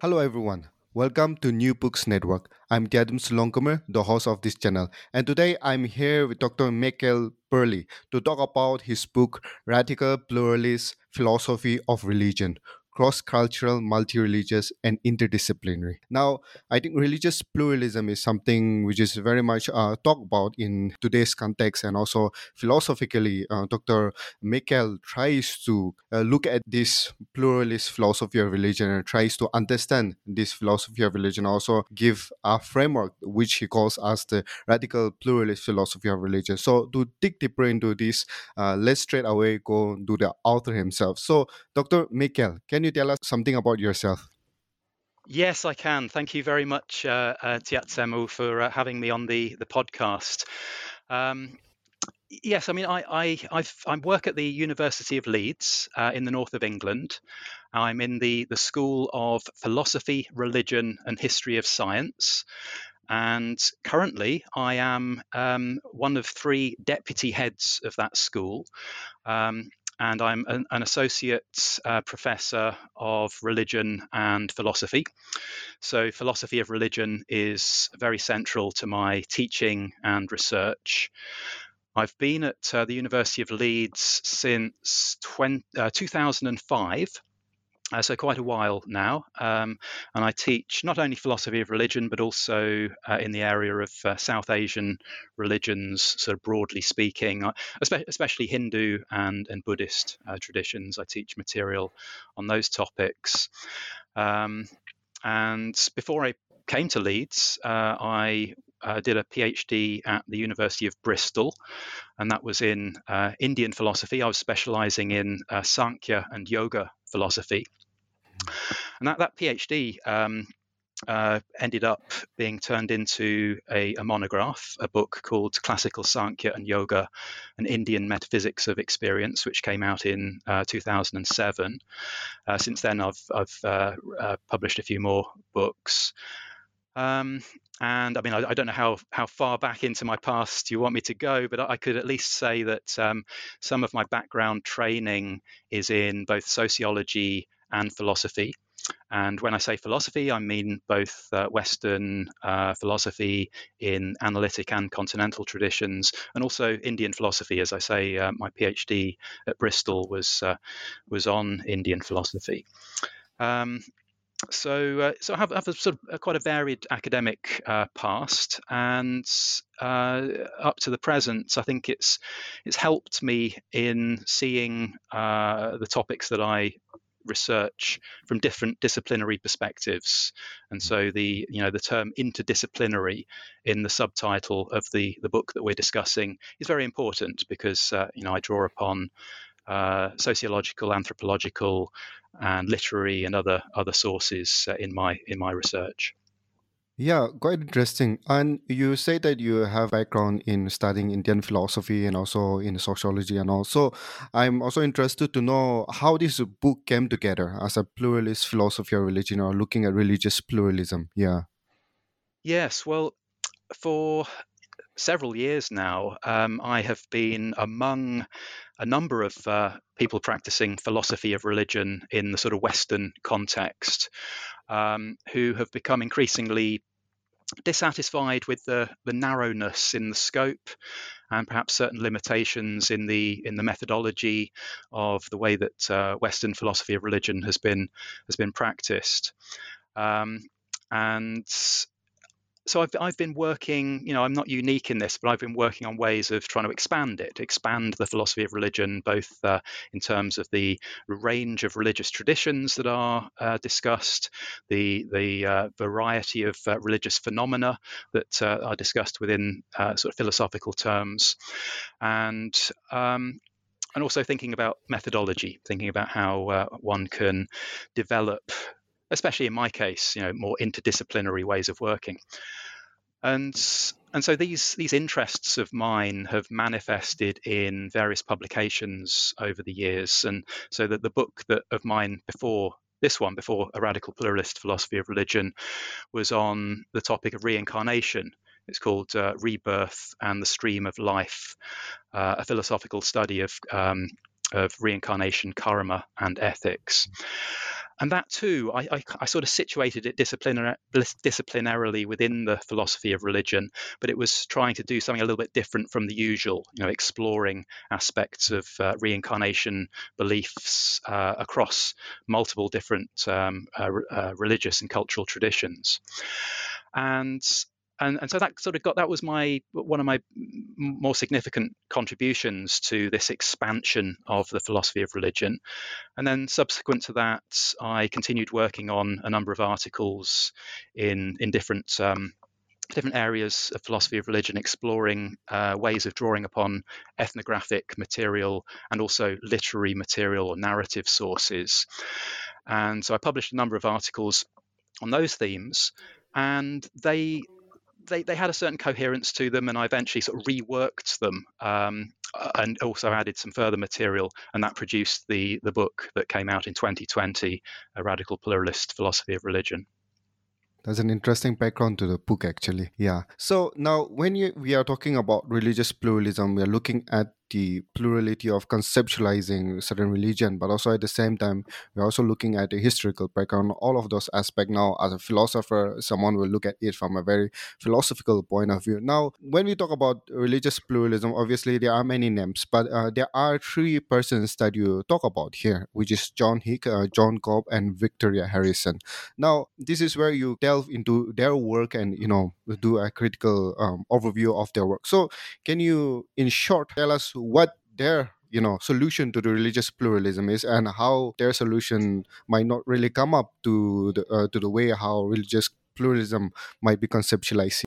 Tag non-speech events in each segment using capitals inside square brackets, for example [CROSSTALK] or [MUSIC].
Hello everyone. Welcome to New Books Network. I'm Gadam Slonkomer, the host of this channel, and today I'm here with Dr. Michael Burley to talk about his book Radical Pluralist Philosophy of Religion cross cultural, multi religious, and interdisciplinary. Now, I think religious pluralism is something which is very much uh, talked about in today's context, and also philosophically, uh, Dr. Michael tries to uh, look at this pluralist philosophy of religion and tries to understand this philosophy of religion, also give a framework which he calls as the radical pluralist philosophy of religion. So, to dig deeper into this, uh, let's straight away go to the author himself. So, Dr. Michael, can can you tell us something about yourself? Yes, I can. Thank you very much, uh, uh, Tiatsemu, for uh, having me on the the podcast. Um, yes, I mean, I I I've, i work at the University of Leeds uh, in the north of England. I'm in the the School of Philosophy, Religion, and History of Science. And currently, I am um, one of three deputy heads of that school. Um, and I'm an, an associate uh, professor of religion and philosophy. So, philosophy of religion is very central to my teaching and research. I've been at uh, the University of Leeds since 20, uh, 2005 uh, so quite a while now, um, and I teach not only philosophy of religion but also uh, in the area of uh, South Asian religions, sort of broadly speaking, uh, especially Hindu and and Buddhist uh, traditions. I teach material on those topics, um, and before I came to Leeds, uh, I uh, did a PhD at the University of Bristol, and that was in uh, Indian philosophy. I was specializing in uh, Sankhya and yoga philosophy. And that, that PhD um, uh, ended up being turned into a, a, monograph, a book called Classical Sankhya and Yoga An Indian Metaphysics of Experience, which came out in uh, 2007. Uh, since then, I've, I've uh, uh, published a few more books. Um, and I mean, I, I, don't know how, how far back into my past you want me to go, but I could at least say that um, some of my background training is in both sociology and philosophy. And when I say philosophy, I mean both uh, Western uh, philosophy in analytic and continental traditions, and also Indian philosophy. As I say, uh, my PhD at Bristol was uh, was on Indian philosophy. Um, so, uh, so I have, have, a sort of a, quite a varied academic uh, past, and up to the present, I think it's it's helped me in seeing the topics that I research from different disciplinary perspectives. And so the you know the term interdisciplinary in the subtitle of the the book that we're discussing is very important because uh, you know I draw upon uh, sociological, anthropological, and literary and other other sources uh, in my in my research. Yeah, quite interesting. And you say that you have background in studying Indian philosophy and also in sociology and also I'm also interested to know how this book came together as a pluralist philosophy of religion or looking at religious pluralism. Yeah. Yes, well, for several years now, um, I have been among a number of uh, people practicing philosophy of religion in the sort of Western context um, who have become increasingly dissatisfied with the, the narrowness in the scope and perhaps certain limitations in the in the methodology of the way that uh, Western philosophy of religion has been has been practiced. Um, and so I've, I've been working, you know, I'm not unique in this, but I've been working on ways of trying to expand it, expand the philosophy of religion, both uh, in terms of the range of religious traditions that are uh, discussed, the the uh, variety of uh, religious phenomena that uh, are discussed within uh, sort of philosophical terms, and um, and also thinking about methodology, thinking about how one can develop, especially in my case, you know, more interdisciplinary ways of working. And and so these these interests of mine have manifested in various publications over the years, and so that the book that of mine before this one, before a radical pluralist philosophy of religion, was on the topic of reincarnation. It's called uh, Rebirth and the Stream of Life, uh, a philosophical study of um, of reincarnation, karma, and ethics and that too, I, I, I sort of situated it disciplinar- disciplinarily within the philosophy of religion, but it was trying to do something a little bit different from the usual, you know, exploring aspects of uh, reincarnation beliefs uh, across multiple different um, uh, uh religious and cultural traditions. And and, and so that sort of got that was my one of my more significant contributions to this expansion of the philosophy of religion. And then subsequent to that i continued working on a number of articles in in different um, different areas of philosophy of religion exploring uh, ways of drawing upon ethnographic material and also literary material or narrative sources. And so i published a number of articles on those themes and they they, they had a certain coherence to them, and I eventually sort of reworked them um, and also added some further material, and that produced the the book that came out in 2020, A Radical Pluralist Philosophy of Religion. That's an interesting background to the book, actually. Yeah. So now, when you, we are talking about religious pluralism, we are looking at the plurality of conceptualizing certain religion, but also at the same time, we're also looking at the historical background, all of those aspects. Now, as a philosopher, someone will look at it from a very philosophical point of view. Now, when we talk about religious pluralism, obviously there are many names, but uh, there are three persons that you talk about here, which is John Hick, uh, John Cobb, and Victoria Harrison. Now, this is where you delve into their work and you know do a critical um, overview of their work. So, can you, in short, tell us what their you know solution to the religious pluralism is and how their solution might not really come up to the uh, to the way how religious pluralism might be conceptualized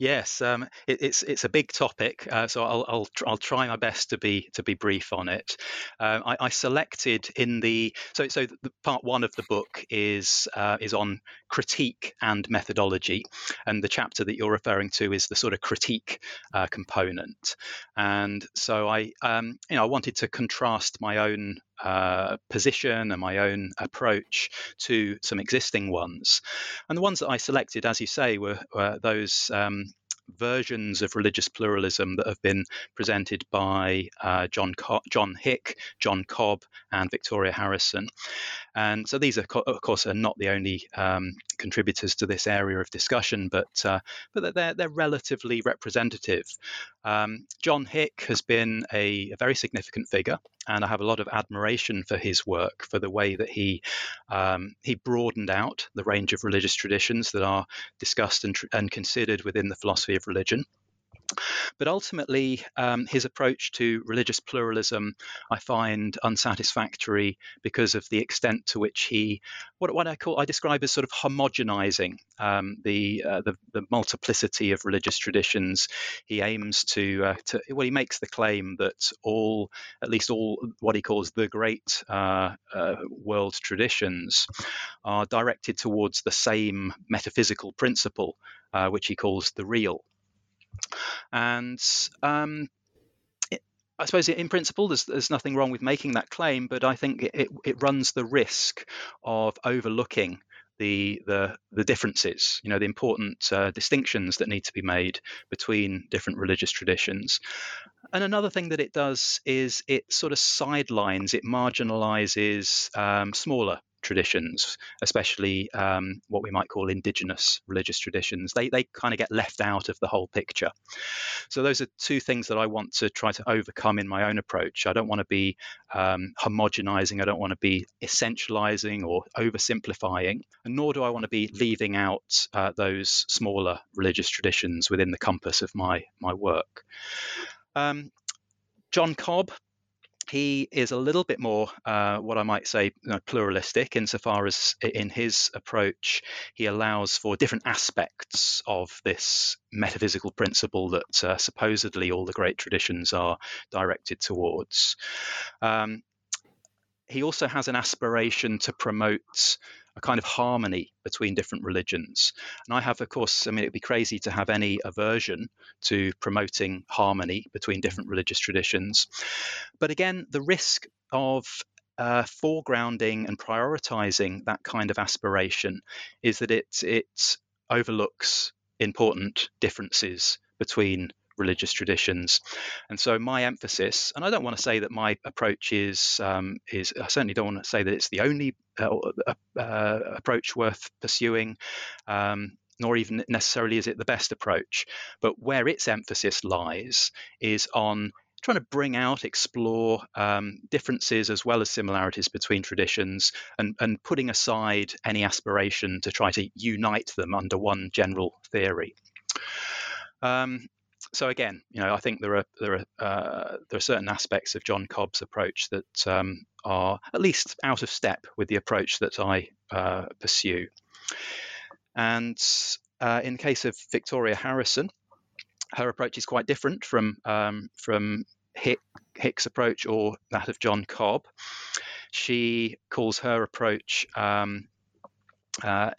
Yes, um, it, it's it's a big topic, uh, so I'll, I'll I'll try my best to be to be brief on it. Uh, I, I, selected in the so so the part one of the book is uh, is on critique and methodology, and the chapter that you're referring to is the sort of critique uh, component. And so I um, you know I wanted to contrast my own uh, position and my own approach to some existing ones. And the ones that I selected, as you say, were, were those um, versions of religious pluralism that have been presented by uh, John Co- John Hick, John Cobb, and Victoria Harrison. And so these, are, of course, are not the only um, contributors to this area of discussion, but uh, but they're they're relatively representative. Um, John Hick has been a, a, very significant figure, and I have a lot of admiration for his work, for the way that he um, he broadened out the range of religious traditions that are discussed and, and considered within the philosophy of religion. But ultimately, um, his approach to religious pluralism I find unsatisfactory because of the extent to which he, what, what I call, I describe as sort of homogenizing um, the, uh, the, the multiplicity of religious traditions. He aims to, uh, to, well, he makes the claim that all, at least all, what he calls the great uh, uh world traditions, are directed towards the same metaphysical principle, uh, which he calls the real. And um, it, I suppose in principle, there's, there's nothing wrong with making that claim, but I think it, it runs the risk of overlooking the, the, the differences, you know, the important uh, distinctions that need to be made between different religious traditions. And another thing that it does is it sort of sidelines, it marginalizes um, smaller traditions, especially um, what we might call indigenous religious traditions. They, they kind of get left out of the whole picture. So, those are two things that I want to try to overcome in my own approach. I don't want to be um, homogenizing, I don't want to be essentializing or oversimplifying, and nor do I want to be leaving out uh, those smaller religious traditions within the compass of my, my work. Um, John Cobb he is a little bit more uh, what I might say you know, pluralistic insofar as in his approach he allows for different aspects of this metaphysical principle that uh, supposedly all the great traditions are directed towards. Um, he also has an aspiration to promote a kind of harmony between different religions. And I have, of course, I mean, it'd be crazy to have any aversion to promoting harmony between different religious traditions. But again, the risk of uh, foregrounding and prioritizing that kind of aspiration is that it it overlooks important differences between religious traditions. And so my emphasis, and I don't want to say that my approach is um, is I certainly don't want to say that it's the only uh, uh, approach worth pursuing. Um, nor even necessarily is it the best approach. But where its emphasis lies is on trying to bring out, explore um, differences as well as similarities between traditions, and, and putting aside any aspiration to try to unite them under one general theory. Um, so again, you know, I think there are there are uh, there are certain aspects of John Cobb's approach that um, are at least out of step with the approach that I uh, pursue. And uh, in the case of Victoria Harrison, her approach is quite different from um, from Hick, Hick's approach or that of John Cobb. She calls her approach um, uh,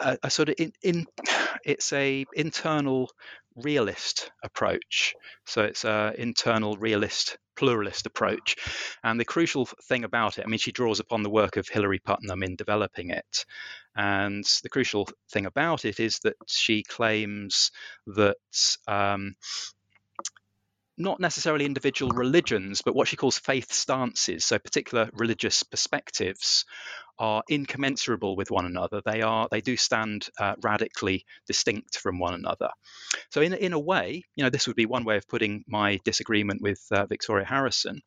a, a, sort of in, in, [SIGHS] it's a internal realist approach. So it's an internal realist pluralist approach. And the crucial thing about it, I mean, she draws upon the work of Hilary Putnam in developing it. And the crucial thing about it is that she claims that um, not necessarily individual religions, but what she calls faith stances, so particular religious perspectives, are incommensurable with one another. They are they do stand uh, radically distinct from one another. So in in a way, you know, this would be one way of putting my disagreement with uh, Victoria Harrison.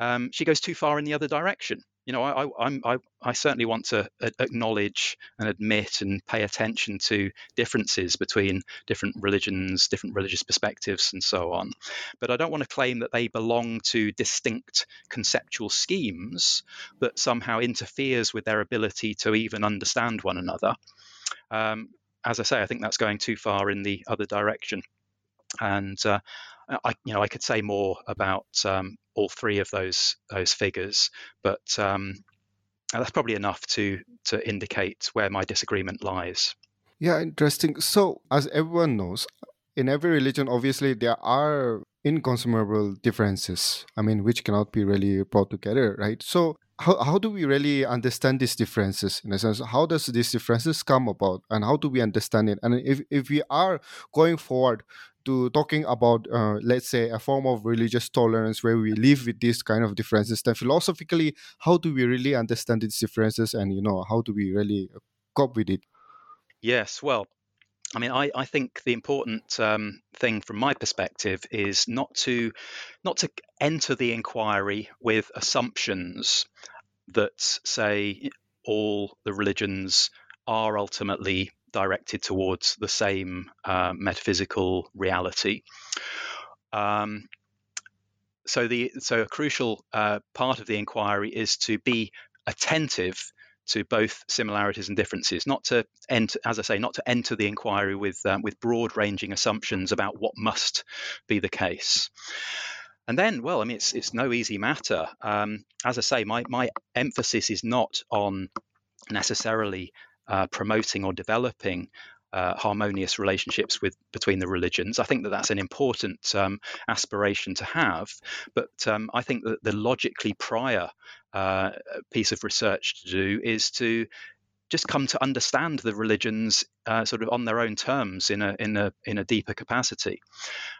Um, she goes too far in the other direction you know, I, I, I, I certainly want to acknowledge and admit and pay attention to differences between different religions, different religious perspectives, and so on. But I don't want to claim that they belong to distinct conceptual schemes that somehow interferes with their ability to even understand one another. Um, as I say, I think that's going too far in the other direction. And uh, I, you know, I could say more about um, all three of those those figures, but um, that's probably enough to to indicate where my disagreement lies. Yeah, interesting. So, as everyone knows, in every religion, obviously there are inconsumable differences. I mean, which cannot be really brought together, right? So, how, how do we really understand these differences in a sense how does these differences come about and how do we understand it and if, if we are going forward to talking about, uh, let's say, a form of religious tolerance where we live with these kind of differences, then philosophically, how do we really understand these differences, and you know, how do we really cope with it? Yes, well, I mean, I, I think the important um, thing from my perspective is not to not to enter the inquiry with assumptions that say all the religions are ultimately directed towards the same uh, metaphysical reality. Um, so the so a crucial uh, part of the inquiry is to be attentive to both similarities and differences, not to enter, as I say, not to enter the inquiry with um, with broad-ranging assumptions about what must be the case. And then, well, I mean, it's it's no easy matter. Um, as I say, my my emphasis is not on necessarily uh, promoting or developing uh, harmonious relationships with between the religions. I think that that's an important um, aspiration to have, but um, I think that the logically prior uh, piece of research to do is to just come to understand the religions uh, sort of on their own terms in a in a in a deeper capacity,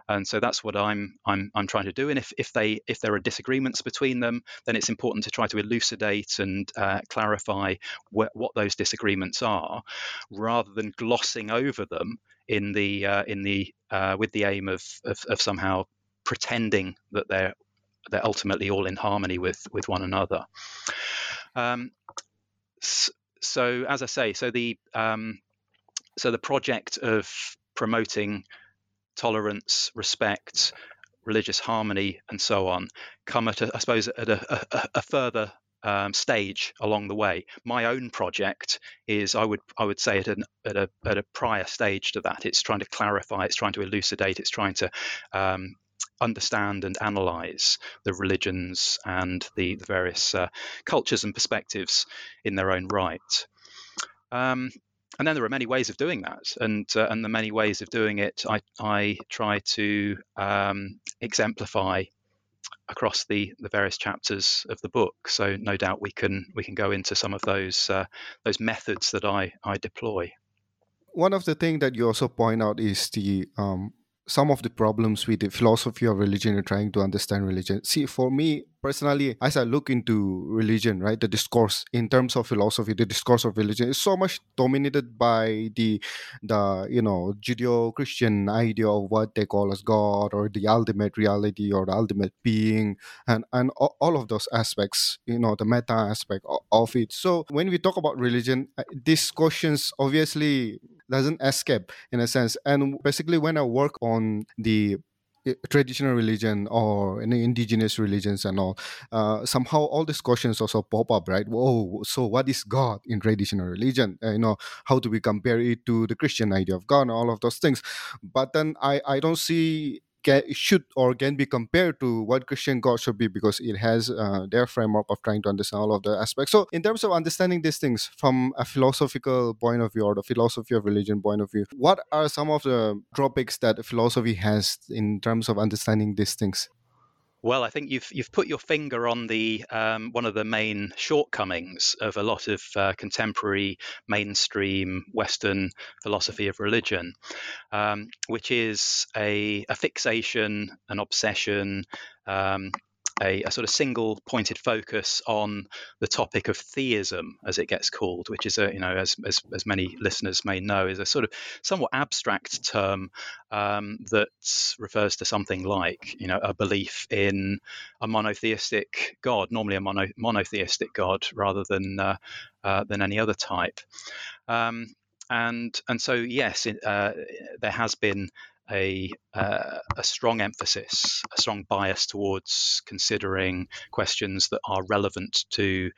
and so that's what I'm I'm I'm trying to do. And if if they if there are disagreements between them, then it's important to try to elucidate and uh, clarify wh- what those disagreements are, rather than glossing over them in the uh, in the uh, with the aim of, of of somehow pretending that they're they're ultimately all in harmony with with one another. Um, so as I say, so the um, so the project of promoting tolerance, respect, religious harmony, and so on, come at, a, I suppose, at a, a, a further um, stage along the way. My own project is, I would, I would say, at, an, at, a, at a prior stage to that. It's trying to clarify, it's trying to elucidate, it's trying to um, understand and analyze the religions and the, the various uh, cultures and perspectives in their own right. Um, and then there are many ways of doing that, and uh, and the many ways of doing it, I I try to um, exemplify across the the various chapters of the book. So no doubt we can we can go into some of those uh, those methods that I I deploy. One of the things that you also point out is the um, some of the problems with the philosophy of religion and trying to understand religion. See, for me personally, as I look into religion, right, the discourse in terms of philosophy, the discourse of religion is so much dominated by the the you know Judeo-Christian idea of what they call as God or the ultimate reality or the ultimate being, and and all of those aspects, you know, the meta aspect of it. So when we talk about religion, uh, these questions obviously doesn't escape in a sense. And basically, when I work on the eh, traditional religion or indigenous religions and all uh, somehow all these questions also pop up right? Whoa so what is god in traditional religion? Uh, you know how do we compare it to the christian idea of god and all of those things? But then i i don't see can, should or can be compared to what Christian God should be because it has uh, their framework of trying to understand all of the aspects. So, in terms of understanding these things from a philosophical point of view or the philosophy of religion point of view, what are some of the topics that philosophy has in terms of understanding these things? Well, I think you've you've put your finger on the um, one of the main shortcomings of a lot of uh, contemporary mainstream Western philosophy of religion, um, which is a, a, fixation, an obsession, um, a, a, sort of single pointed focus on the topic of theism, as it gets called, which is a, you know, as, as, as many listeners may know, is a sort of somewhat abstract term um, that refers to something like, you know, a belief in a monotheistic God, normally a mono, monotheistic God rather than uh, uh, than any other type. Um, and and so yes, uh, there has been a, uh, a strong emphasis, a strong bias towards considering questions that are relevant to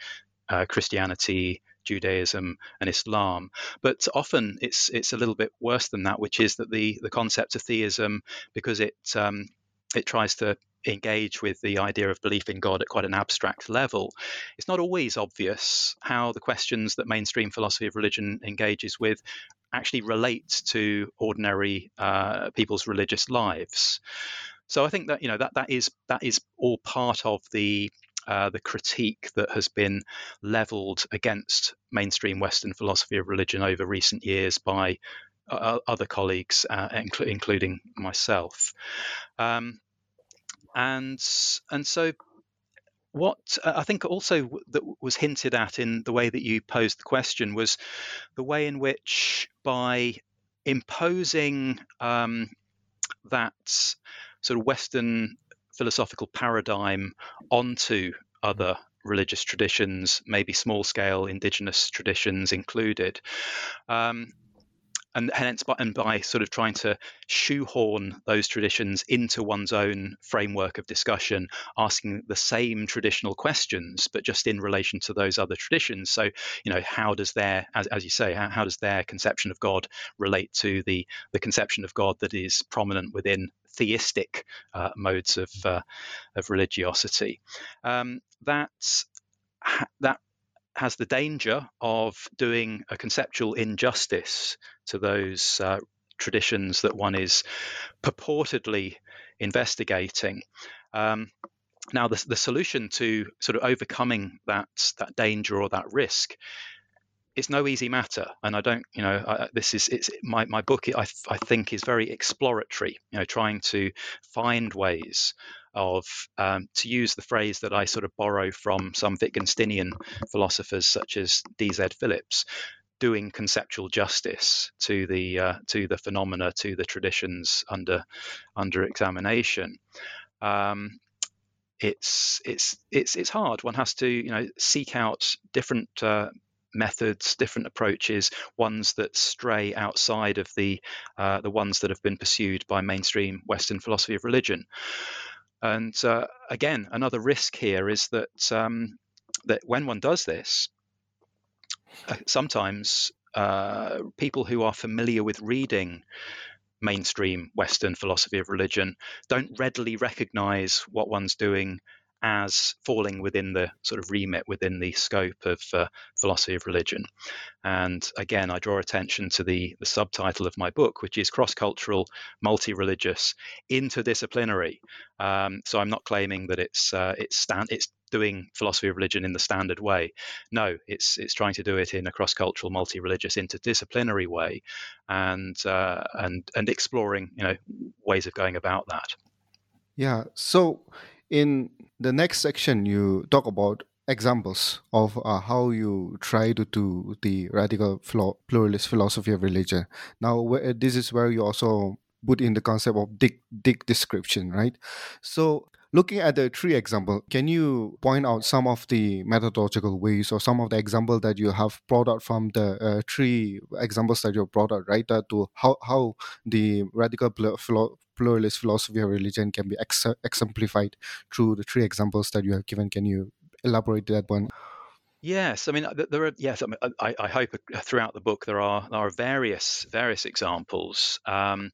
uh, Christianity, Judaism, and Islam. But often it's it's a little bit worse than that, which is that the the concept of theism, because it um, it tries to engage with the idea of belief in God at quite an abstract level, it's not always obvious how the questions that mainstream philosophy of religion engages with actually relate to ordinary uh, people's religious lives. So I think that you know that that is that is all part of the uh, the critique that has been leveled against mainstream Western philosophy of religion over recent years by uh, other colleagues, uh, incl- including myself. Um, and and so what uh, I think also that was hinted at in the way that you posed the question was the way in which by imposing um, that sort of Western philosophical paradigm onto other religious traditions, maybe small scale indigenous traditions included, um, and hence by, and by sort of trying to shoehorn those traditions into one's own framework of discussion asking the same traditional questions but just in relation to those other traditions. So you know how does their as, as you say how, how does their conception of god relate to the the conception of god that is prominent within theistic uh, modes of uh, of religiosity? Um, that that has the danger of doing a conceptual injustice to those uh, traditions that one is purportedly investigating. Um, now, the, the solution to sort of overcoming that that danger or that risk it's no easy matter and i don't you know I, this is it's my, my book I, I think is very exploratory you know trying to find ways of um, to use the phrase that i sort of borrow from some wittgensteinian philosophers such as dz phillips doing conceptual justice to the uh, to the phenomena to the traditions under under examination um, it's it's it's it's hard one has to you know seek out different uh, methods, different approaches, ones that stray outside of the uh, the ones that have been pursued by mainstream Western philosophy of religion. And uh, again, another risk here is that um, that when one does this, uh, sometimes uh, people who are familiar with reading mainstream Western philosophy of religion don't readily recognize what one's doing as falling within the sort of remit, within the scope of uh, philosophy of religion. And again, I draw attention to the, the subtitle of my book, which is Cross Cultural, Multi Religious, Interdisciplinary. Um, so I'm not claiming that it's, uh, it's, stand, it's doing philosophy of religion in the standard way. No, it's it's trying to do it in a cross-cultural, multi-religious, interdisciplinary way, and uh, and and exploring you know ways of going about that. Yeah. So in the next section, you talk about examples of uh, how you try to do the radical pluralist philosophy of religion. Now, this is where you also put in the concept of thick, description, right? So, looking at the three example, can you point out some of the methodological ways or some of the example that you have brought out from the uh, three examples that you brought out, right? Uh, to how how the radical pluralist philosophy of religion can be ex- exemplified through the three examples that you have given. Can you elaborate that one? Yes, I mean uh, there are. Yes, I, mean, I, I hope uh, throughout the book there are there are various various examples, um,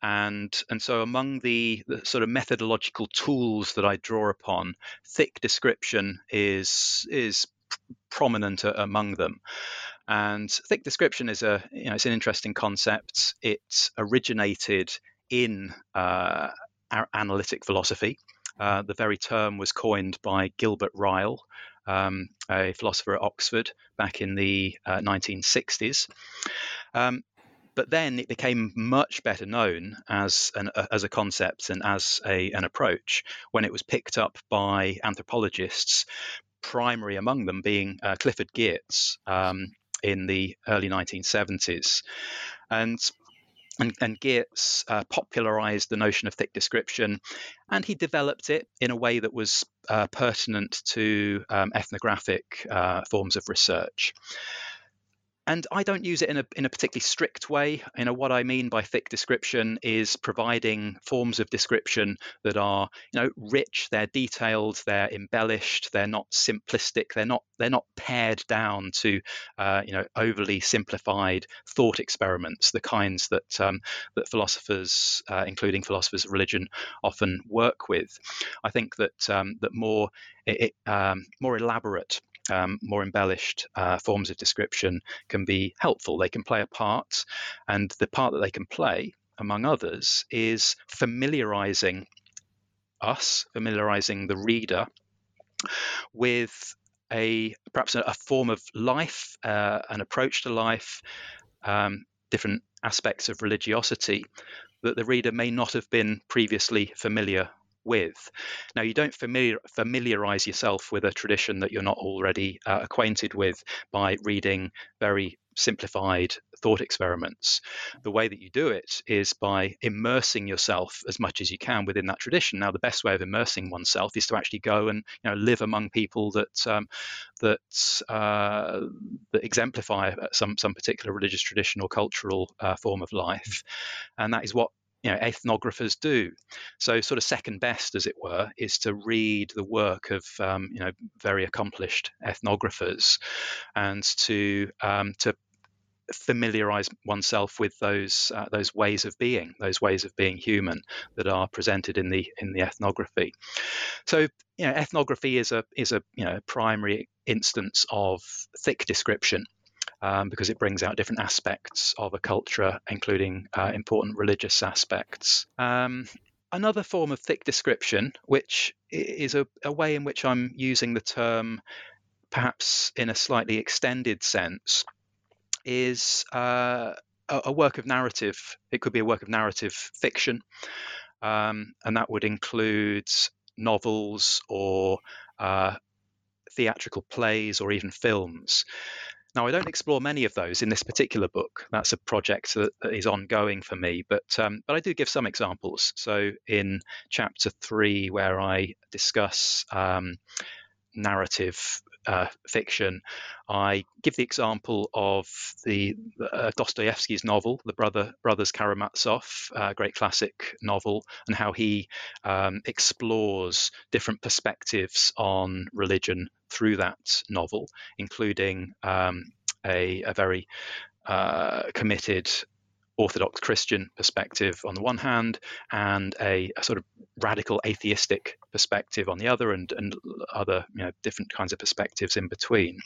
and and so among the, the sort of methodological tools that I draw upon, thick description is is prominent uh, among them. And thick description is a you know it's an interesting concept. It originated in uh, analytic philosophy. Uh, the very term was coined by Gilbert Ryle, um, a philosopher at Oxford back in the uh, 1960s. Um, but then it became much better known as an uh, as a concept and as a, an approach when it was picked up by anthropologists, primary among them being uh, Clifford Geertz um, in the early 1970s. And and, and Geertz uh, popularized the notion of thick description, and he developed it in a way that was uh, pertinent to um, ethnographic uh, forms of research and I don't use it in a in a particularly strict way. You know what I mean by thick description is providing forms of description that are you know rich, they're detailed, they're embellished, they're not simplistic, they're not they're not pared down to uh, you know overly simplified thought experiments, the kinds that um, that philosophers, uh, including philosophers of religion, often work with. I think that um, that more it, um, more elaborate um, more embellished uh, forms of description can be helpful. They can play a part, and the part that they can play, among others, is familiarizing us, familiarizing the reader with a perhaps a, form of life, uh, an approach to life, um, different aspects of religiosity that the reader may not have been previously familiar with. Now, you don't familiar, familiarize yourself with a tradition that you're not already uh, acquainted with by reading very simplified thought experiments. The way that you do it is by immersing yourself as much as you can within that tradition. Now, the best way of immersing oneself is to actually go and you know live among people that um, that uh, that exemplify some some particular religious tradition or cultural uh, form of life, and that is what you know ethnographers do. So sort of second best, as it were, is to read the work of um, you know very accomplished ethnographers, and to um, to familiarize oneself with those uh, those ways of being, those ways of being human that are presented in the in the ethnography. So you know, ethnography is a is a you know primary instance of thick description um, because it brings out different aspects of a culture, including uh, important religious aspects. Um, another form of thick description, which is a, a, way in which I'm using the term perhaps in a slightly extended sense, is uh, a, a, work of narrative. It could be a work of narrative fiction, um, and that would include novels or uh, theatrical plays or even films. Now, I don't explore many of those in this particular book. That's a project that, that is ongoing for me, but um, but I do give some examples. So in chapter three, where I discuss um, narrative uh, fiction, I give the example of the uh, Dostoevsky's novel, The Brother Brothers Karamazov, a great classic novel, and how he um, explores different perspectives on religion through that novel, including um, a, a, very uh, committed Orthodox Christian perspective on the one hand, and a, a, sort of radical atheistic perspective on the other, and, and other you know, different kinds of perspectives in between.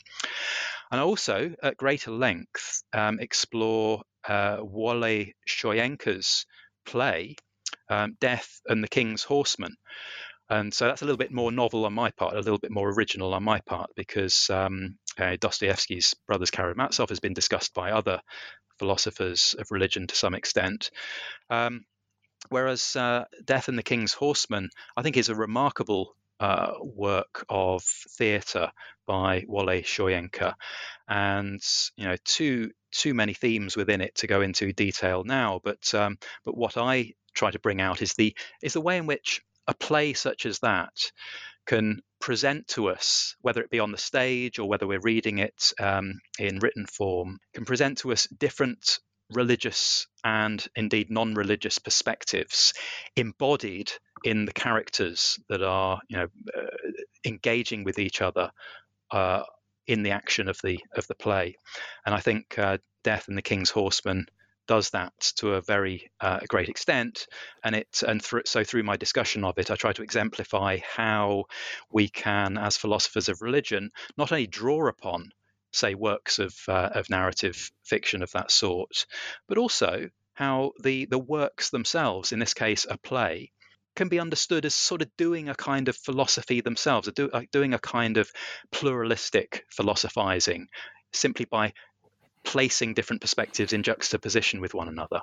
And I also, at greater length, um, explore uh, Wole Soyinka's play, um, Death and the King's Horseman. And so that's a little bit more novel on my part, a little bit more original on my part, because um, uh, Dostoevsky's Brothers Karamazov has been discussed by other philosophers of religion to some extent. Um, whereas uh, Death and the King's Horseman, I think, is a remarkable uh, work of theatre by Wole Soyinka, and you know, too too many themes within it to go into detail now. But um, but what I try to bring out is the is the way in which a play such as that can present to us, whether it be on the stage or whether we're reading it um, in written form, can present to us different religious and indeed non religious perspectives embodied in the characters that are you know, uh, engaging with each other. Uh, in the action of the of the play, and I think uh, Death and the King's Horseman does that to a very uh, great extent. And it and th- so through my discussion of it i try to exemplify how we can as philosophers of religion not only draw upon say works of uh, of narrative fiction of that sort but also how the the works themselves in this case a play can be understood as sort of doing a kind of philosophy themselves, do, doing a kind of pluralistic philosophizing, simply by placing different perspectives in juxtaposition with one another.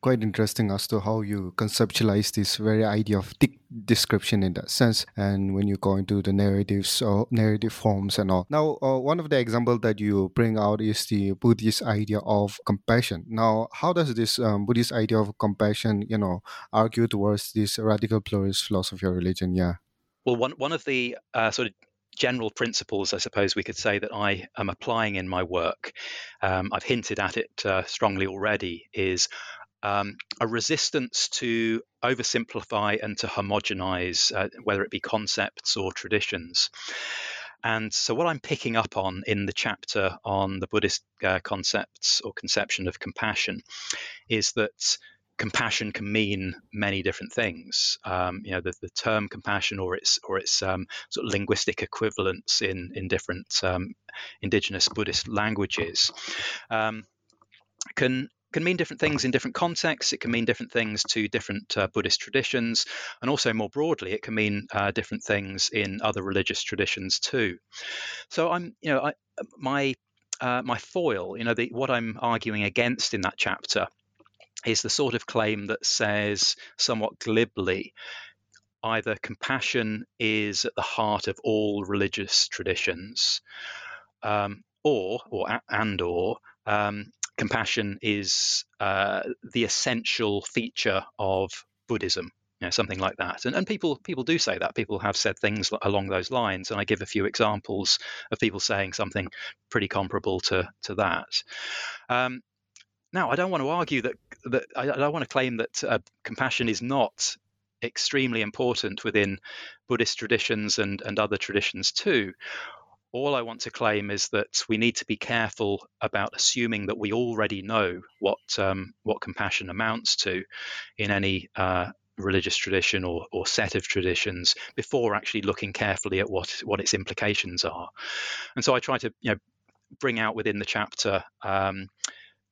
Quite interesting as to how you conceptualize this very idea of thick description in that sense, and when you go into the narratives or narrative forms and all. Now, uh, one of the examples that you bring out is the Buddhist idea of compassion. Now, how does this um, Buddhist idea of compassion, you know, argue towards this radical pluralist philosophy of religion? Yeah. Well, one one of the uh, sort of general principles, I suppose we could say, that I am applying in my work, um, I've hinted at it uh, strongly already, is um, a resistance to oversimplify and to homogenize, uh, whether it be concepts or traditions. And so, what I'm picking up on in the chapter on the Buddhist uh, concepts or conception of compassion is that compassion can mean many different things. Um, you know, the, the, term compassion or its or its um, sort of linguistic equivalents in in different um, indigenous Buddhist languages um, can can mean different things in different contexts. It can mean different things to different uh, Buddhist traditions, and also more broadly, it can mean uh, different things in other religious traditions too. So I'm, you know, I, my uh, my foil, you know, the, what I'm arguing against in that chapter is the sort of claim that says, somewhat glibly, either compassion is at the heart of all religious traditions, um, or or and or um, compassion is uh, the essential feature of Buddhism. You know, something like that, and and people people do say that. People have said things along those lines, and I give a few examples of people saying something pretty comparable to to that. Um, now, I don't want to argue that that I, don't want to claim that uh, compassion is not extremely important within Buddhist traditions and, and other traditions too. All I want to claim is that we need to be careful about assuming that we already know what um, what compassion amounts to in any uh, religious tradition or, or set of traditions before actually looking carefully at what what its implications are. And so I try to you know bring out within the chapter um,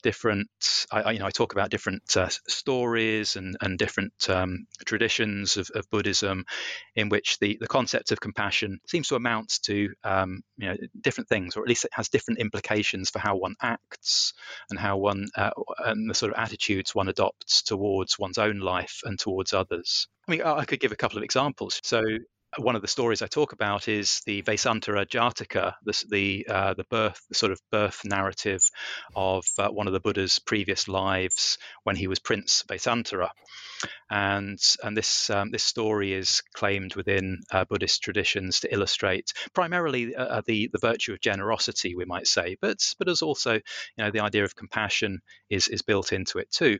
different I, you know I talk about different uh, stories and and different um, traditions of, of, Buddhism in which the the concept of compassion seems to amount to um, you know different things or at least it has different implications for how one acts and how one uh, and the sort of attitudes one adopts towards one's own life and towards others. I mean I could give a couple of examples. So one of the stories I talk about is the Vesantara Jataka, the the, uh, the birth, the sort of birth narrative of uh, one of the Buddha's previous lives when he was Prince Vesantara, and and this um, this story is claimed within uh, Buddhist traditions to illustrate primarily uh, uh, the the virtue of generosity, we might say, but but as also you know the idea of compassion is is built into it too.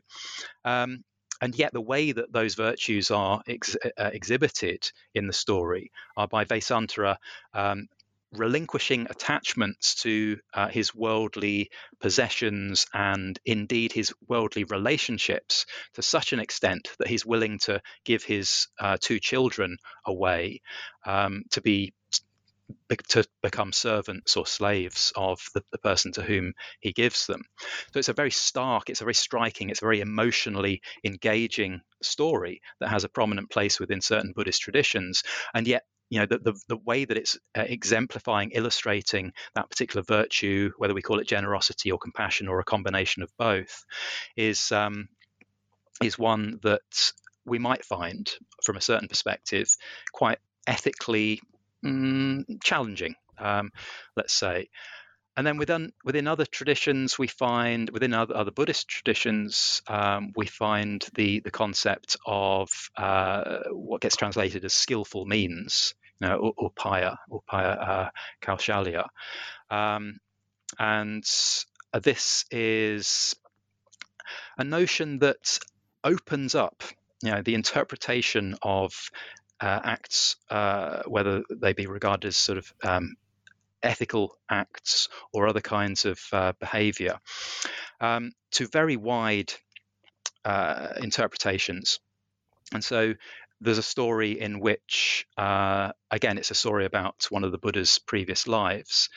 Um, and yet the way that those virtues are ex- uh, exhibited in the story are by Vesantara um, relinquishing attachments to uh, his worldly possessions and indeed his worldly relationships to such an extent that he's willing to give his uh, two children away um, to be to become servants or slaves of the, the, person to whom he gives them. So it's a very stark, it's a very striking, it's a very emotionally engaging story that has a prominent place within certain Buddhist traditions. And yet, you know, the, the, the way that it's uh, exemplifying, illustrating that particular virtue, whether we call it generosity or compassion or a combination of both, is um, is one that we might find, from a certain perspective, quite ethically mm, challenging, um, let's say. And then within within other traditions, we find within other, other Buddhist traditions, um, we find the the concept of uh, what gets translated as skillful means, you know, upaya, upaya uh, kaushalya, um, and this is a notion that opens up, you know, the interpretation of uh, acts, uh, whether they be regarded as sort of um, ethical acts or other kinds of uh, behavior, um, to very wide uh, interpretations. And so there's a story in which, uh, again, it's a story about one of the Buddha's previous lives.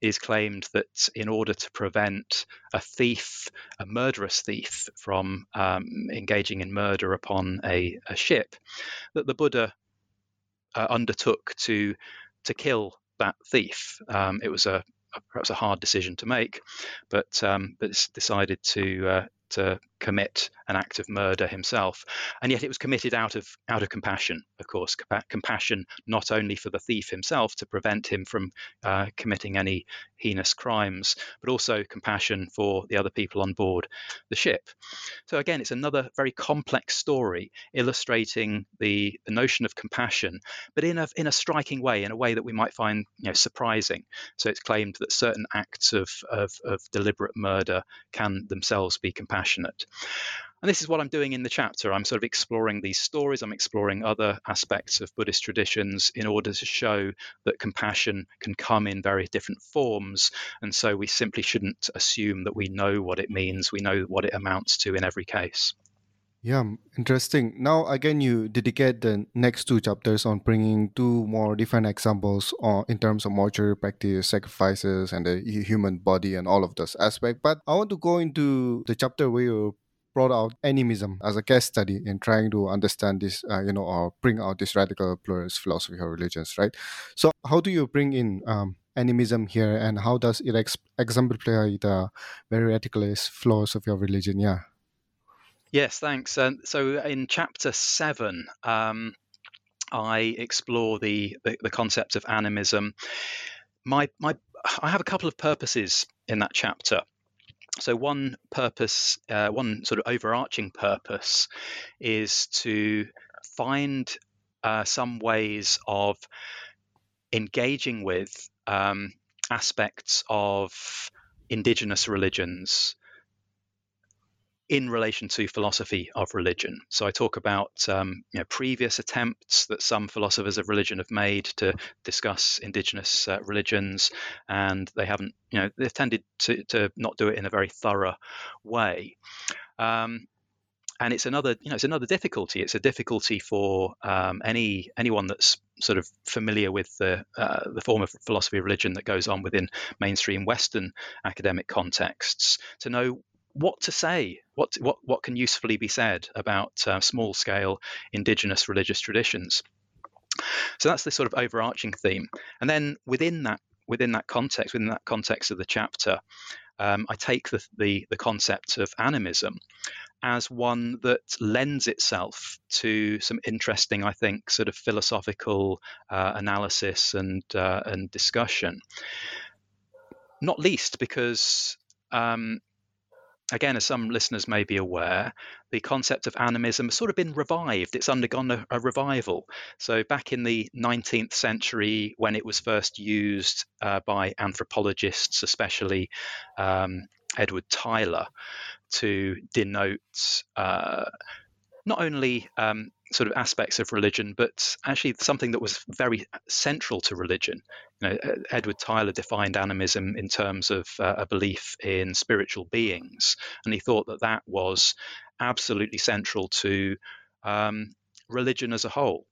It is claimed that in order to prevent a thief, a murderous thief, from um, engaging in murder upon a, a ship, that the Buddha uh, undertook to to kill that thief. Um, it was a, a, perhaps a hard decision to make, but um, but decided to uh, to commit an act of murder himself, and yet it was committed out of out of compassion, of course, compassion not only for the thief himself to prevent him from uh, committing any heinous crimes, but also compassion for the other people on board the ship. So again, it's another very complex story illustrating the, the notion of compassion, but in a in a striking way, in a way that we might find you know surprising. So it's claimed that certain acts of of, of deliberate murder can themselves be compassionate. And this is what I'm doing in the chapter. I'm sort of exploring these stories, I'm exploring other aspects of Buddhist traditions in order to show that compassion can come in very different forms. And so we simply shouldn't assume that we know what it means, we know what it amounts to in every case. Yeah, interesting. Now, again, you dedicate the next two chapters on bringing two more different examples on, in terms of mortuary practice, sacrifices, and the human body, and all of those aspects. But I want to go into the chapter where you brought out animism as a case study in trying to understand this, uh, you know, or bring out this radical pluralist philosophy of religions, right? So, how do you bring in um, animism here, and how does it ex- exemplify the very radicalist philosophy of religion? Yeah. Yes, thanks. Um, so, in chapter seven, um, I explore the, the, the concept of animism. My my I have a couple of purposes in that chapter. So, one purpose, uh, one sort of overarching purpose, is to find uh, some ways of engaging with um, aspects of indigenous religions in relation to philosophy of religion. So I talk about um, you know, previous attempts that some philosophers of religion have made to discuss indigenous uh, religions, and they haven't, you know, they've tended to, to not do it in a very thorough way. Um, and it's another, you know, it's another difficulty. It's a difficulty for um, any anyone that's sort of familiar with the uh, the form of philosophy of religion that goes on within mainstream Western academic contexts to know what to say, what what what can usefully be said about uh, small scale indigenous religious traditions. So that's the sort of overarching theme, and then within that within that context, within that context of the chapter, um, I take the, the, the concept of animism as one that lends itself to some interesting, I think, sort of philosophical uh, analysis and uh, and discussion. Not least because um, again, as some listeners may be aware, the concept of animism has sort of been revived. It's undergone a, a revival. So, back in the 19th century, when it was first used uh, by anthropologists, especially um, Edward Tylor, to denote uh, not only um, sort of aspects of religion, but actually something that was very central to religion. You know, Edward Tylor defined animism in terms of uh, a belief in spiritual beings, and he thought that that was absolutely central to um, religion as a whole.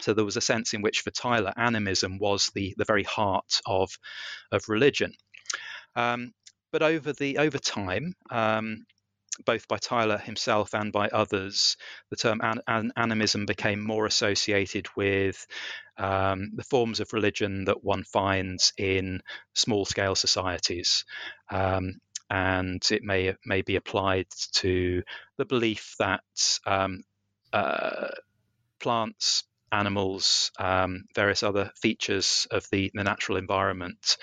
So there was a sense in which, for Tylor, animism was the the very heart of of religion. Um, but over the over time, um, both by Tylor himself and by others, the term an- an- animism became more associated with um, the forms of religion that one finds in small scale societies. Um, and it may, may be applied to the belief that um, uh, plants, animals, um, various other features of the, the natural environment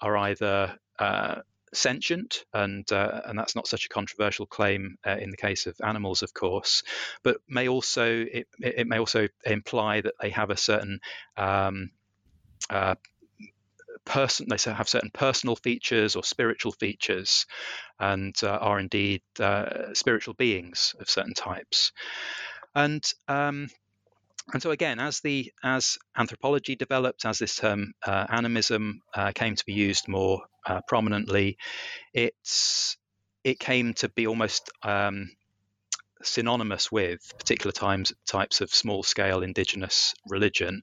are either uh, sentient, and uh, and that's not such a controversial claim uh, in the case of animals, of course, but may also it, it may also imply that they have a certain um, uh, person they have certain personal features or spiritual features, and uh, are indeed uh, spiritual beings of certain types, and um, and so again, as the as anthropology developed, as this term uh, animism uh, came to be used more uh, prominently, it's it came to be almost um, synonymous with particular times types of small scale indigenous religion.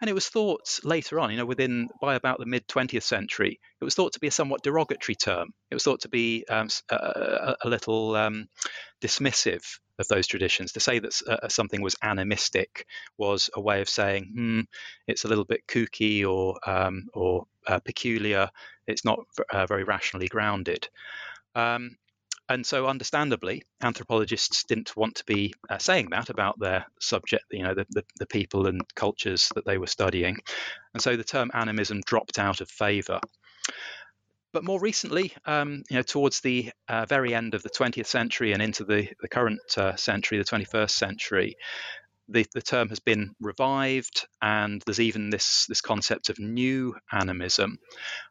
And it was thought later on, you know, within by about the mid 20th century, it was thought to be a somewhat derogatory term. It was thought to be um, a, a, little um, dismissive of those traditions. To say that uh, something was animistic was a way of saying, hmm, it's a little bit kooky or um, or uh, peculiar. It's not uh, very rationally grounded. Um, and so, understandably, anthropologists didn't want to be uh, saying that about their subject, you know, the, the, the, people and cultures that they were studying. And so the term animism dropped out of favor. But more recently, um, you know, towards the uh, very end of the 20th century and into the, the current uh, century, the 21st century, the, the term has been revived, and there's even this this concept of new animism,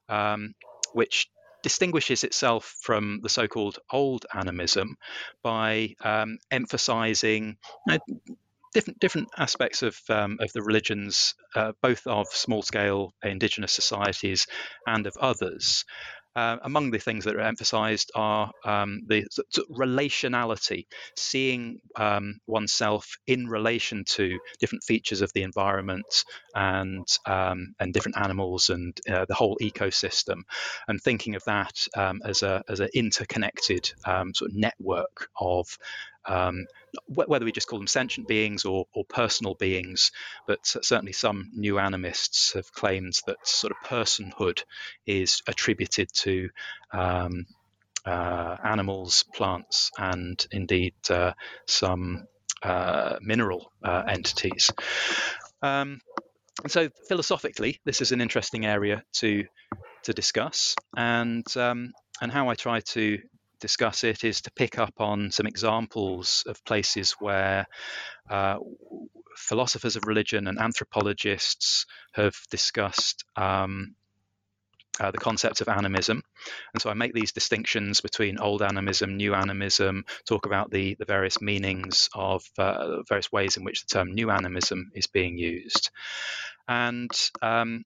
um, which distinguishes itself from the so-called old animism by um, emphasizing different different aspects of um, of the religions, uh, both of small-scale indigenous societies and of others. Uh, among the things that are emphasized are um, the relationality, seeing um, oneself in relation to different features of the environment and um, and different animals and uh, the whole ecosystem, and thinking of that um, as a as an interconnected um, sort of network of um, whether we just call them sentient beings or, or personal beings, but certainly some new animists have claimed that sort of personhood is attributed to um, uh, animals, plants, and indeed uh, some uh, mineral uh, entities. Um, and so, philosophically, this is an interesting area to to discuss, and um, and how I try to discuss it is to pick up on some examples of places where uh, philosophers of religion and anthropologists have discussed um, uh, the concept of animism. And so I make these distinctions between old animism, new animism, talk about the, the various meanings of uh, various ways in which the term new animism is being used. And um,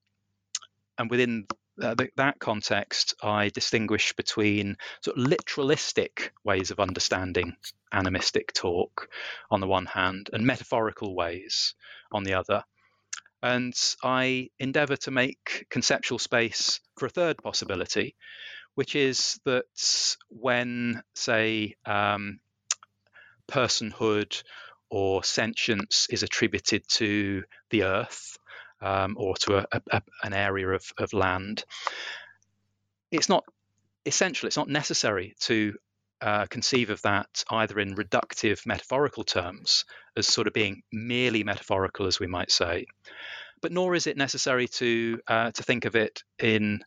and within uh, that context, I distinguish between sort of literalistic ways of understanding animistic talk on the one hand and metaphorical ways on the other. And I endeavor to make conceptual space for a third possibility, which is that when, say, um, personhood or sentience is attributed to the earth, um, or to a, a, an area of, of land. It's not essential, it's not necessary to uh, conceive of that either in reductive metaphorical terms, as sort of being merely metaphorical, as we might say, but nor is it necessary to uh, to think of it in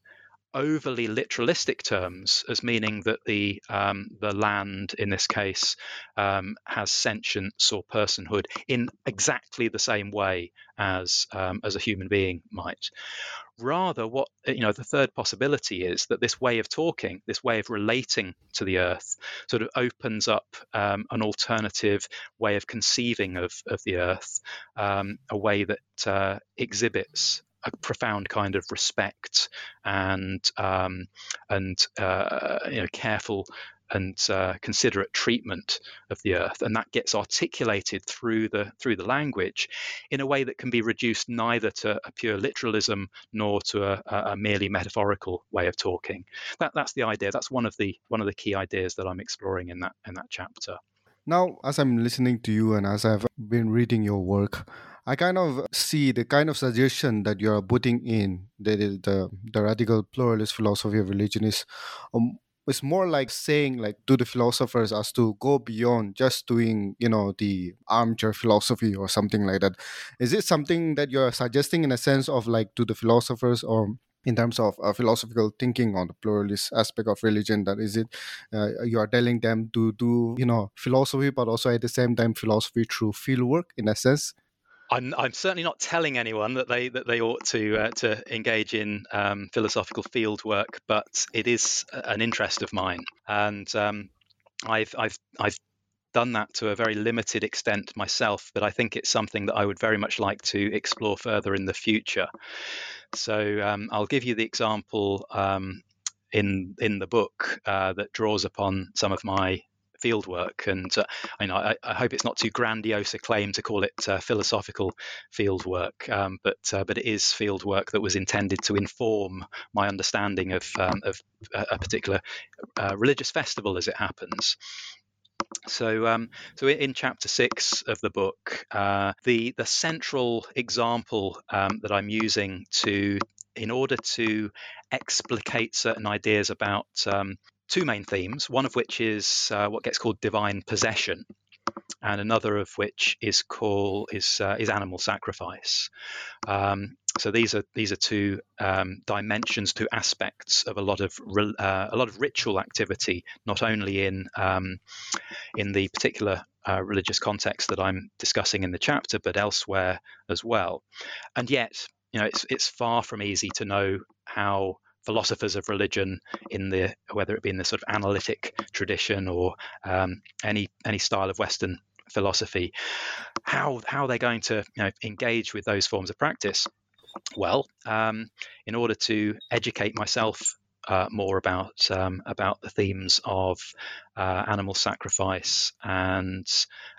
overly literalistic terms as meaning that the um, the land in this case um, has sentience or personhood in exactly the same way as um, as a human being might. Rather, what you know, the third possibility is that this way of talking, this way of relating to the earth, sort of opens up um, an alternative way of conceiving of of the earth, um, a way that uh, exhibits a profound kind of respect and um, and uh, you know careful and uh, considerate treatment of the earth, and that gets articulated through the through the language in a way that can be reduced neither to a pure literalism nor to a, a merely metaphorical way of talking. That, that's the idea. That's one of the one of the key ideas that I'm exploring in that in that chapter. Now, as I'm listening to you and as I've been reading your work, I kind of see the kind of suggestion that you are putting in the the, the radical pluralist philosophy of religion is um, it's more like saying like to the philosophers as to go beyond just doing you know the armchair philosophy or something like that. Is it something that you're suggesting in a sense of like to the philosophers or in terms of uh, philosophical thinking on the pluralist aspect of religion? That is it uh, you are telling them to do you know philosophy but also at the same time philosophy through fieldwork in a sense I'm, I'm certainly not telling anyone that they that they ought to uh, to engage in um, philosophical field work, but it is an interest of mine, and um, I've I've I've done that to a very limited extent myself, but I think it's something that I would very much like to explore further in the future. So um, I'll give you the example um, in in the book uh, that draws upon some of my field work. And uh, I, know, I, I, hope it's not too grandiose a claim to call it uh, philosophical field work, um, but uh, but it is field work that was intended to inform my understanding of um, of a particular uh, religious festival as it happens. So, um, so in chapter six of the book, uh, the the central example um, that I'm using to in order to explicate certain ideas about um, two main themes, one of which is uh, what gets called divine possession, and another of which is called is uh, is animal sacrifice. Um, so these are these are two um, dimensions, two aspects of a lot of uh, a lot of ritual activity, not only in um, in the particular uh, religious context that I'm discussing in the chapter, but elsewhere as well. And yet, you know, it's it's far from easy to know how philosophers of religion in the whether it be in the sort of analytic tradition or um, any any style of Western philosophy, how how they're going to you know, engage with those forms of practice. Well, um, in order to educate myself uh, more about um, about the themes of uh, animal sacrifice and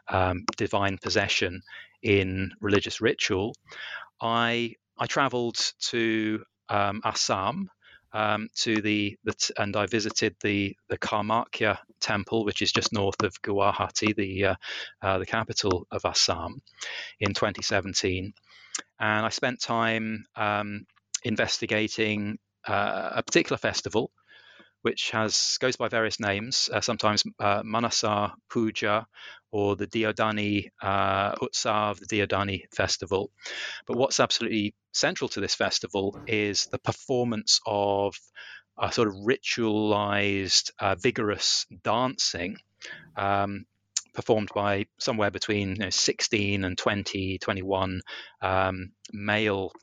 um, divine possession in religious ritual, I I travelled to um, Assam um, to the, the t- and I visited the the Kamakhya temple, which is just north of Guwahati, the uh, uh, the capital of Assam, in 2017, and I spent time um, investigating uh, a particular festival which has goes by various names, uh, sometimes uh, Manasa Puja or the Deodhani uh, Utsav, the Deodhani festival. But what's absolutely central to this festival is the performance of a sort of ritualized, uh, vigorous dancing. Um, performed by somewhere between you know, 16 and 20, 21 um, male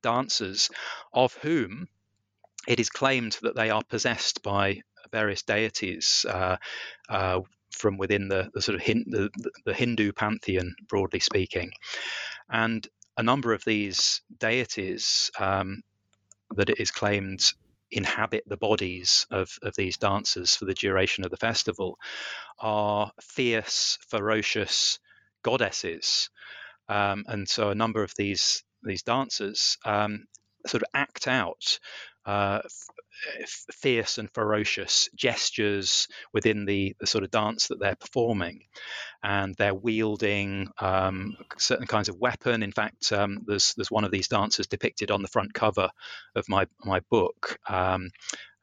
dancers, of whom it is claimed that they are possessed by various deities uh, uh, from within the, the sort of hin- the, the, Hindu pantheon, broadly speaking, and a number of these deities um, that it is claimed inhabit the bodies of, of these dancers for the duration of the festival are fierce, ferocious goddesses. Um, and so a number of these these dancers um, sort of act out uh, fierce and ferocious gestures within the, the sort of dance that they're performing. And they're wielding um, certain kinds of weapon. In fact, um, there's, there's one of these dancers depicted on the front cover of my, my book. Um,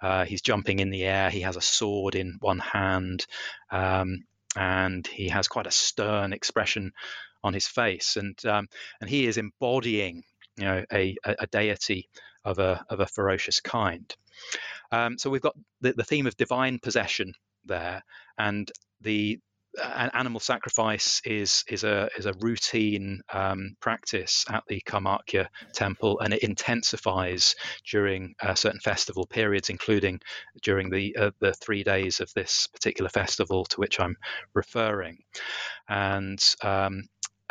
Uh, he's jumping in the air. He has a sword in one hand, um, and he has quite a stern expression on his face, and um, and he is embodying, you know, a, a deity of a of a ferocious kind. Um, so we've got the, the theme of divine possession there, and the animal sacrifice is is a is a routine um, practice at the Kamakhya temple, and it intensifies during uh, certain festival periods, including during the uh, the three days of this particular festival to which I'm referring. And um,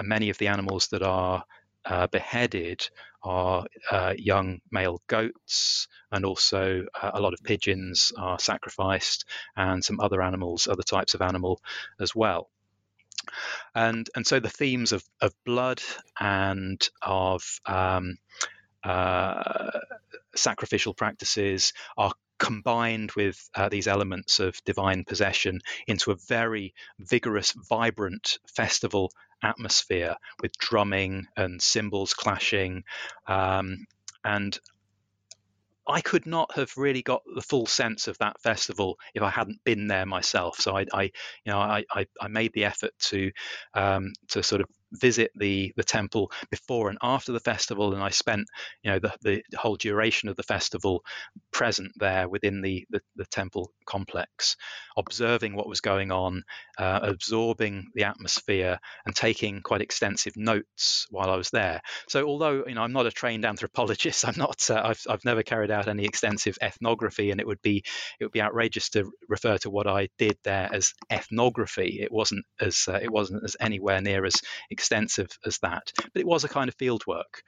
many of the animals that are uh, beheaded are uh, young male goats, and also uh, a lot of pigeons are sacrificed, and some other animals, other types of animal as well. And and so the themes of, of blood and of um, uh, sacrificial practices are combined with uh, these elements of divine possession into a very vigorous, vibrant festival atmosphere with drumming and cymbals clashing. Um, and I could not have really got the full sense of that festival if I hadn't been there myself. So I, I you know, I, I, I, made the effort to um, to sort of visit the the temple before and after the festival, and I spent you know the, the whole duration of the festival present there within the the, the temple complex, observing what was going on, uh, absorbing the atmosphere, and taking quite extensive notes while I was there. So although you know I'm not a trained anthropologist, [LAUGHS] I'm not uh, I've I've never carried out any extensive ethnography, and it would be it would be outrageous to refer to what I did there as ethnography. It wasn't as uh, it wasn't as anywhere near as extensive as that, but it was a kind of field work.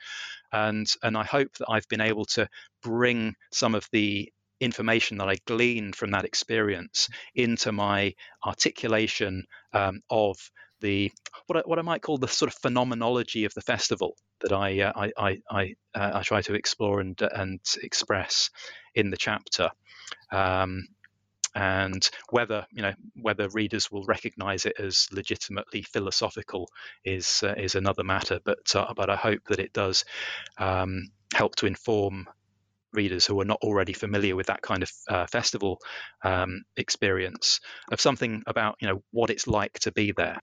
And, and I hope that I've been able to bring some of the information that I gleaned from that experience into my articulation um, of the what I, what I might call the sort of phenomenology of the festival that I uh, I I I, uh, I, try to explore and and express in the chapter. Um, and whether you know whether readers will recognize it as legitimately philosophical is uh, is another matter but uh, but I hope that it does um, help to inform readers who are not already familiar with that kind of uh, festival um, experience of something about you know what it's like to be there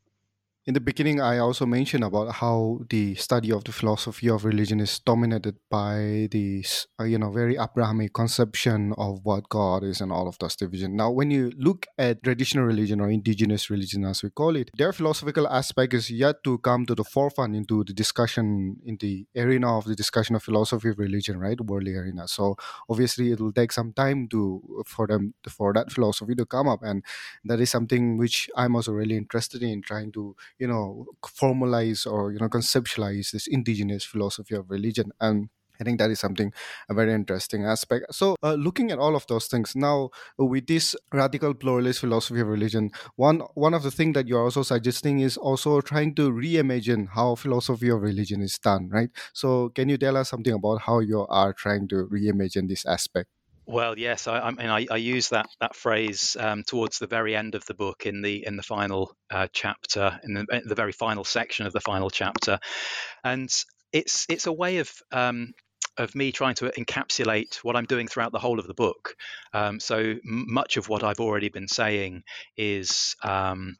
in the beginning, I also mentioned about how the study of the philosophy of religion is dominated by this, uh, you know, very Abrahamic conception of what God is and all of those division. Now, when you look at traditional religion or indigenous religion, as we call it, their philosophical aspect is yet to come to the forefront into the discussion in the arena of the discussion of philosophy of religion, right, worldly arena. So obviously, it will take some time to for them for that philosophy to come up, and that is something which I'm also really interested in trying to you know formalize or you know conceptualize this indigenous philosophy of religion and I think that is something a very interesting aspect. So, uh, looking at all of those things now, with this radical pluralist philosophy of religion, one one of the things that you're also suggesting is also trying to reimagine how philosophy of religion is done, right? So, can you tell us something about how you are trying to reimagine this aspect? Well, yes, I, I mean, I, I, use that that phrase um, towards the very end of the book in the in the final uh, chapter, in the, in the, very final section of the final chapter, and it's it's a way of um, of me trying to encapsulate what I'm doing throughout the whole of the book. Um, so much of what I've already been saying is. Um,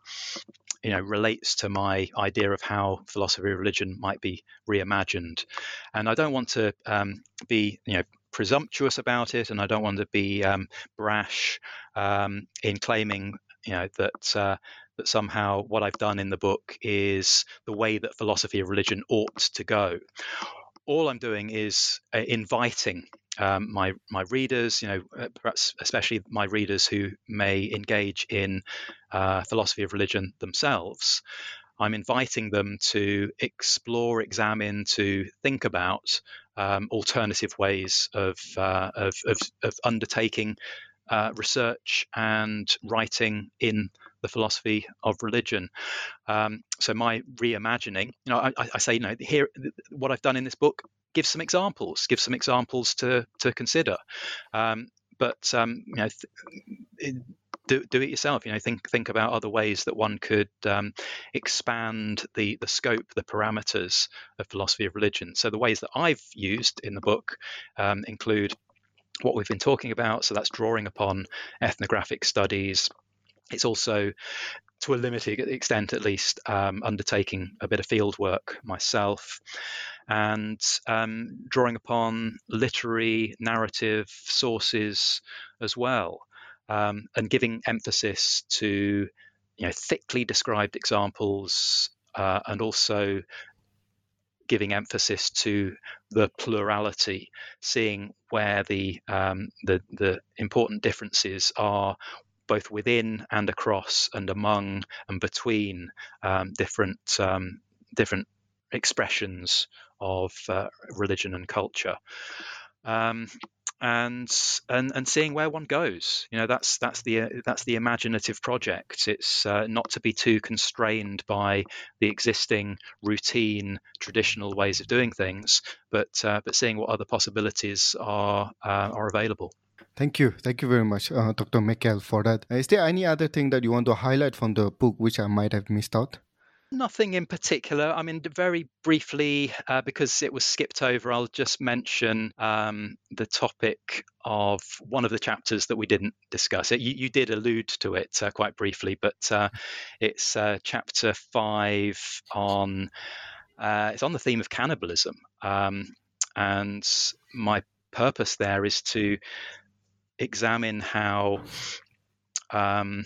you know, relates to my idea of how philosophy of religion might be reimagined, and I don't want to um, be, you know, presumptuous about it, and I don't want to be um, brash um, in claiming, you know, that uh, that somehow what I've done in the book is the way that philosophy of religion ought to go. All I'm doing is uh, inviting um, my my readers, you know, uh, perhaps especially my readers who may engage in uh, philosophy of religion themselves. I'm inviting them to explore, examine, to think about um, alternative ways of, uh, of, of, of, undertaking uh, research and writing in the philosophy of religion. Um, so my reimagining, you know, I, I, say, you know, here, what I've done in this book gives some examples, gives some examples to to consider. Um, but um, you know, th- do, do it yourself. You know, think think about other ways that one could um, expand the the scope, the parameters of philosophy of religion. So the ways that I've used in the book um, include what we've been talking about. So that's drawing upon ethnographic studies. It's also to a limited extent, at least, um, undertaking a bit of field work myself and um, drawing upon literary narrative sources as well, um, and giving emphasis to you know thickly described examples uh, and also giving emphasis to the plurality, seeing where the um, the, the important differences are both within and across and among and between um, different um, different expressions of uh, religion and culture. And and and seeing where one goes. You know, that's that's the uh, that's the imaginative project. It's uh, not to be too constrained by the existing routine, traditional ways of doing things, but uh, but seeing what other possibilities are uh, are available. Thank you. Thank you very much, uh, Dr. Mikel, for that. Is there any other thing that you want to highlight from the book which I might have missed out? Nothing in particular. I mean, very briefly, uh, because it was skipped over, I'll just mention um, the topic of one of the chapters that we didn't discuss. It, you, you did allude to it uh, quite briefly, but uh, it's uh, chapter five on uh, it's on the theme of cannibalism, um, and my purpose there is to examine how. Um,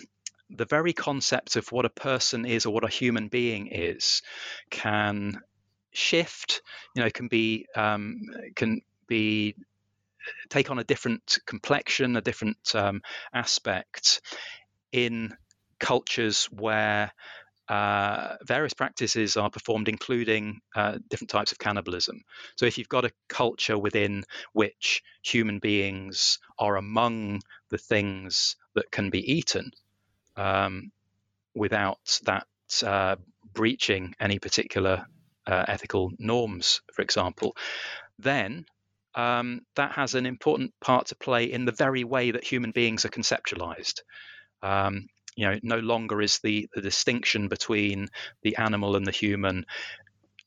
the very concept of what a person is or what a human being is can shift you know can be um, can be take on a different complexion a different um, aspect in cultures where uh, various practices are performed, including uh, different types of cannibalism. So, if you've got a culture within which human beings are among the things that can be eaten, um, without that uh, breaching any particular uh, ethical norms, for example, then um, that has an important part to play in the very way that human beings are conceptualized. Um, you know, no longer is the, the distinction between the animal and the human.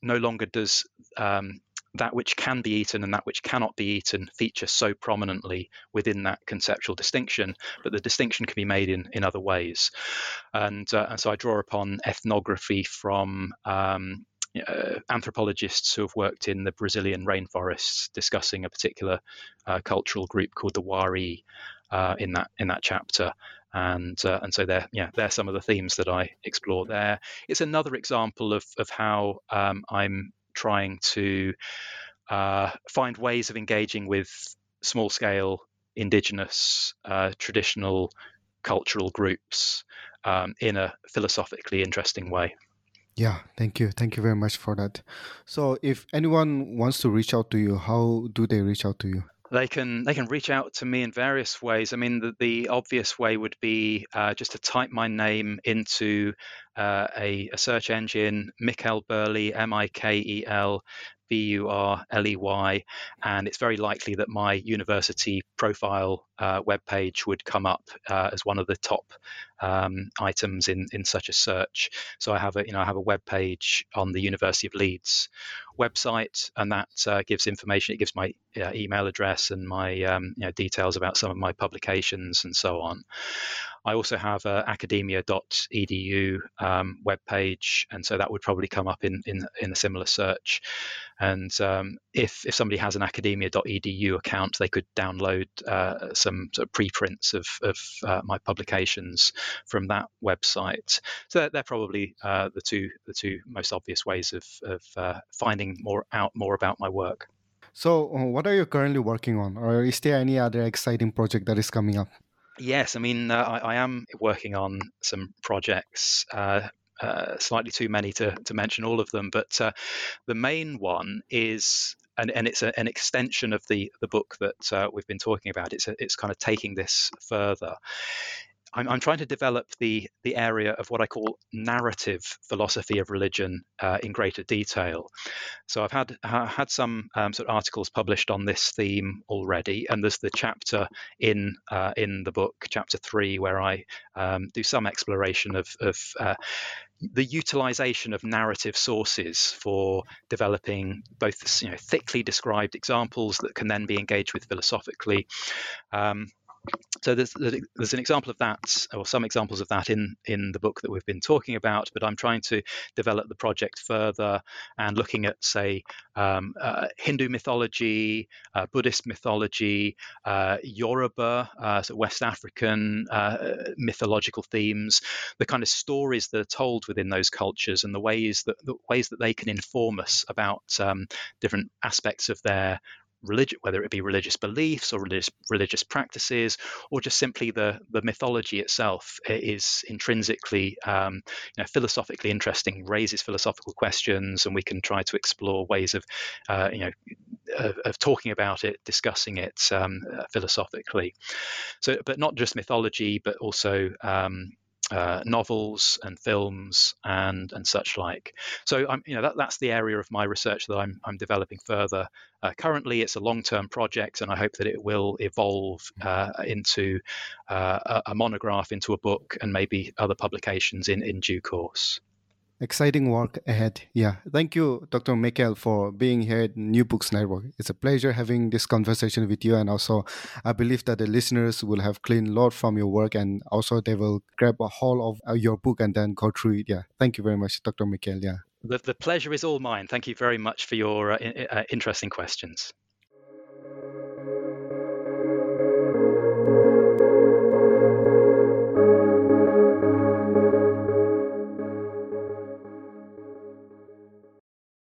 No longer does um, that which can be eaten and that which cannot be eaten feature so prominently within that conceptual distinction, but the distinction can be made in, in other ways. And, uh, and so I draw upon ethnography from um, uh, anthropologists who have worked in the Brazilian rainforests discussing a particular uh, cultural group called the Wari uh, in that in that chapter. And uh, and so they're yeah they're some of the themes that I explore there. It's another example of of how um, I'm trying to uh, find ways of engaging with small scale indigenous uh, traditional cultural groups um, in a philosophically interesting way. Yeah, thank you. Thank you very much for that. So, if anyone wants to reach out to you, how do they reach out to you? They can they can reach out to me in various ways. I mean, the, the obvious way would be uh, just to type my name into uh, a, a, search engine, Mikel Burley, M I K E L B U R L E Y, and it's very likely that my university profile uh, webpage would come up uh, as one of the top um, items in, in such a search. So I have a you know I have a web page on the University of Leeds website, and that uh, gives information. It gives my uh, email address and my um, you know, details about some of my publications and so on. I also have a academia.edu um, webpage, and so that would probably come up in in, in a similar search. And um, if if somebody has an academia.edu account, they could download uh, some sort of preprints of of uh, my publications from that website. So they're, probably uh, the two the two most obvious ways of of uh, finding more out more about my work. So, uh, what are you currently working on, or is there any other exciting project that is coming up? Yes, I mean, uh, I, I, am working on some projects. Uh, uh, slightly too many to, to mention all of them, but uh, the main one is, and, and it's a, an extension of the the book that uh, we've been talking about. It's a, it's kind of taking this further. I'm, I'm, trying to develop the the area of what I call narrative philosophy of religion uh, in greater detail. So I've had uh, had some um, sort of articles published on this theme already, and there's the chapter in uh, in the book, chapter three, where I um, do some exploration of, of uh, the utilization of narrative sources for developing both you know, thickly described examples that can then be engaged with philosophically. Um, so there's there's an example of that, or some examples of that in in the book that we've been talking about. But I'm trying to develop the project further and looking at, say, um, uh, Hindu mythology, uh, Buddhist mythology, uh, Yoruba, uh, so West African uh, mythological themes, the kind of stories that are told within those cultures, and the ways that the ways that they can inform us about um, different aspects of their religion, whether it be religious beliefs or religious religious practices, or just simply the the mythology itself is intrinsically, um, you know, philosophically interesting, raises philosophical questions, and we can try to explore ways of, uh, you know, of, of, talking about it, discussing it um, uh, philosophically. So, but not just mythology, but also um, uh, novels and films and and such like. So I'm you know that that's the area of my research that I'm I'm developing further. Uh, currently, it's a long-term project, and I hope that it will evolve uh, into uh, a, a monograph, into a book, and maybe other publications in in due course exciting work ahead. Yeah. Thank you, Dr. Michael, for being here at New Books Network. It's a pleasure having this conversation with you. And also, I believe that the listeners will have clean a lot from your work and also they will grab a whole of uh, your book and then go through it. Yeah. Thank you very much, Dr. Michael. Yeah. The, the pleasure is all mine. Thank you very much for your uh, uh, interesting questions.